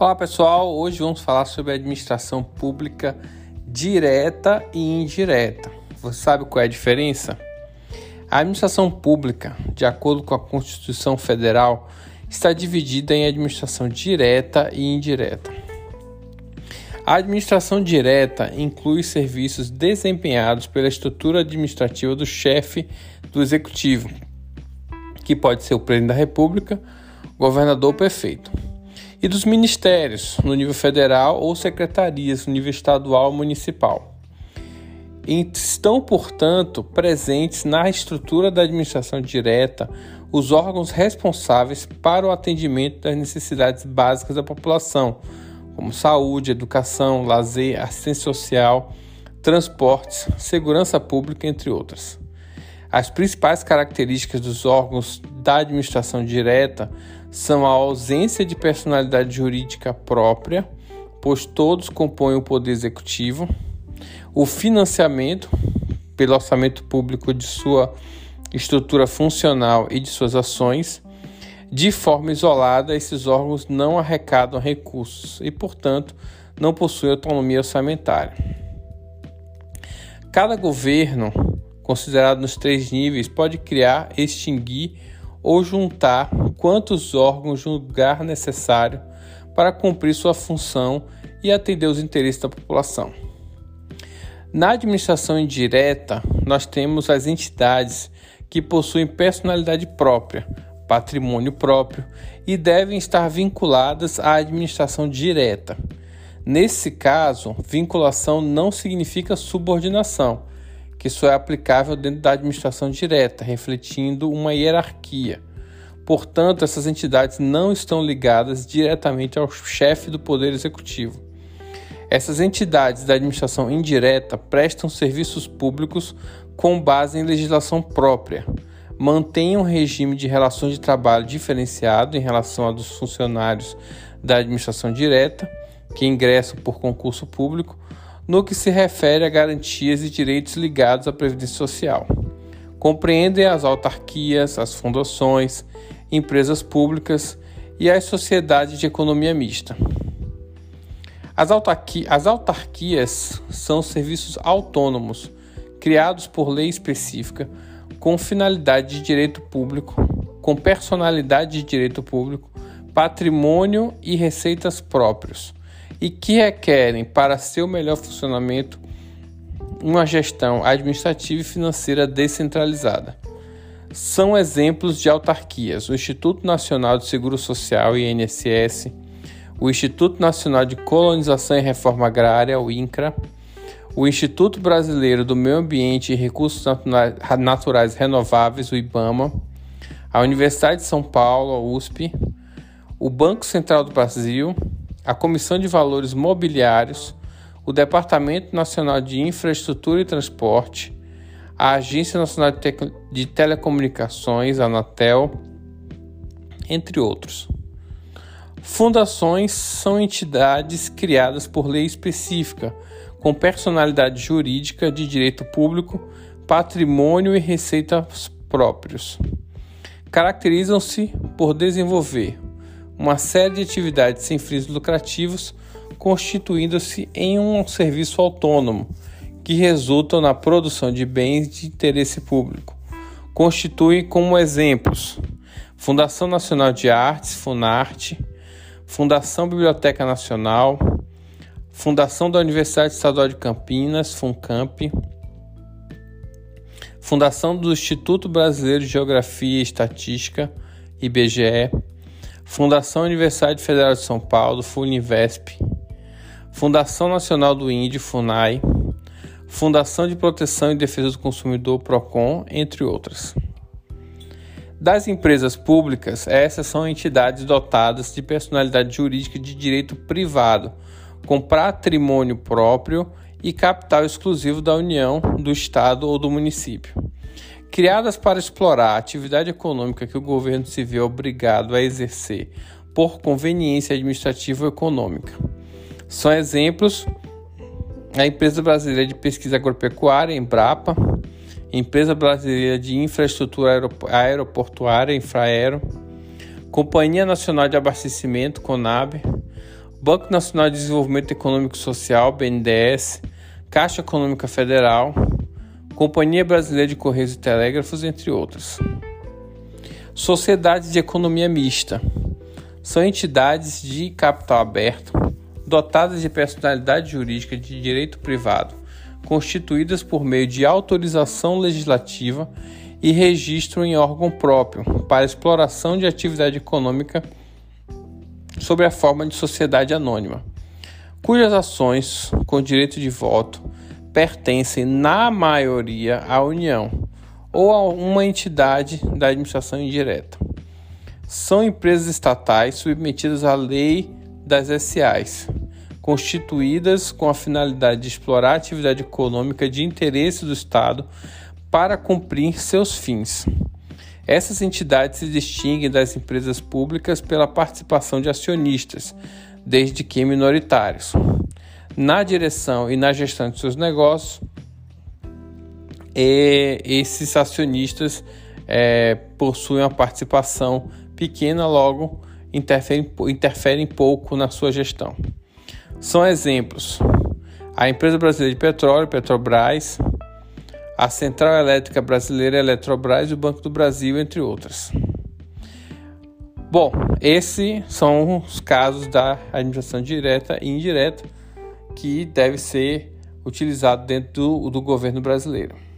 Olá pessoal, hoje vamos falar sobre administração pública direta e indireta. Você sabe qual é a diferença? A administração pública, de acordo com a Constituição Federal, está dividida em administração direta e indireta. A administração direta inclui serviços desempenhados pela estrutura administrativa do chefe do executivo, que pode ser o presidente da República, governador ou prefeito e dos ministérios no nível federal ou secretarias no nível estadual ou municipal. Estão, portanto, presentes na estrutura da administração direta os órgãos responsáveis para o atendimento das necessidades básicas da população, como saúde, educação, lazer, assistência social, transportes, segurança pública, entre outras. As principais características dos órgãos da administração direta são a ausência de personalidade jurídica própria, pois todos compõem o poder executivo, o financiamento pelo orçamento público de sua estrutura funcional e de suas ações. De forma isolada, esses órgãos não arrecadam recursos e, portanto, não possuem autonomia orçamentária. Cada governo, considerado nos três níveis, pode criar, extinguir ou juntar quantos órgãos julgar necessário para cumprir sua função e atender os interesses da população. Na administração indireta, nós temos as entidades que possuem personalidade própria, patrimônio próprio e devem estar vinculadas à administração direta. Nesse caso, vinculação não significa subordinação, que só é aplicável dentro da administração direta, refletindo uma hierarquia. Portanto, essas entidades não estão ligadas diretamente ao chefe do Poder Executivo. Essas entidades da administração indireta prestam serviços públicos com base em legislação própria, mantêm um regime de relações de trabalho diferenciado em relação a dos funcionários da administração direta, que ingressam por concurso público, no que se refere a garantias e direitos ligados à Previdência Social. Compreendem as autarquias, as fundações, empresas públicas e as sociedades de economia mista. As, autarqui as autarquias são serviços autônomos criados por lei específica com finalidade de direito público, com personalidade de direito público, patrimônio e receitas próprios e que requerem, para seu melhor funcionamento, uma gestão administrativa e financeira descentralizada. São exemplos de autarquias o Instituto Nacional de Seguro Social, INSS, o Instituto Nacional de Colonização e Reforma Agrária, o INCRA, o Instituto Brasileiro do Meio Ambiente e Recursos Naturais Renováveis, o IBAMA, a Universidade de São Paulo, a USP, o Banco Central do Brasil, a Comissão de Valores Mobiliários, o Departamento Nacional de Infraestrutura e Transporte, a Agência Nacional de, Te de Telecomunicações, a Anatel, entre outros. Fundações são entidades criadas por lei específica, com personalidade jurídica de direito público, patrimônio e receitas próprios. Caracterizam-se por desenvolver uma série de atividades sem fins lucrativos, constituindo-se em um serviço autônomo que resultam na produção de bens de interesse público. Constituem como exemplos Fundação Nacional de Artes, Funarte, Fundação Biblioteca Nacional, Fundação da Universidade Estadual de Campinas, FUNCAMP, Fundação do Instituto Brasileiro de Geografia e Estatística, IBGE, Fundação Universidade Federal de São Paulo, FUNIVESP, Fundação Nacional do Índio, FUNAI, Fundação de Proteção e Defesa do Consumidor, PROCON, entre outras. Das empresas públicas, essas são entidades dotadas de personalidade jurídica de direito privado, com patrimônio próprio e capital exclusivo da União, do Estado ou do município criadas para explorar a atividade econômica que o governo se vê obrigado a exercer por conveniência administrativa ou econômica. São exemplos a Empresa Brasileira de Pesquisa Agropecuária, Embrapa, Empresa Brasileira de Infraestrutura Aeroportuária, Infraero, Companhia Nacional de Abastecimento, Conab, Banco Nacional de Desenvolvimento Econômico e Social, BNDES, Caixa Econômica Federal, Companhia Brasileira de Correios e Telégrafos, entre outros. Sociedades de economia mista são entidades de capital aberto, dotadas de personalidade jurídica de direito privado, constituídas por meio de autorização legislativa e registro em órgão próprio para exploração de atividade econômica sob a forma de sociedade anônima, cujas ações com direito de voto pertencem na maioria à União ou a uma entidade da administração indireta. São empresas estatais submetidas à lei das SAs, constituídas com a finalidade de explorar a atividade econômica de interesse do Estado para cumprir seus fins. Essas entidades se distinguem das empresas públicas pela participação de acionistas, desde que minoritários, na direção e na gestão de seus negócios. E esses acionistas é, possuem uma participação pequena, logo interferem, interferem pouco na sua gestão. São exemplos a Empresa Brasileira de Petróleo, Petrobras, a Central Elétrica Brasileira, Eletrobras e o Banco do Brasil, entre outras. Bom, esses são os casos da administração direta e indireta que deve ser utilizado dentro do, do governo brasileiro.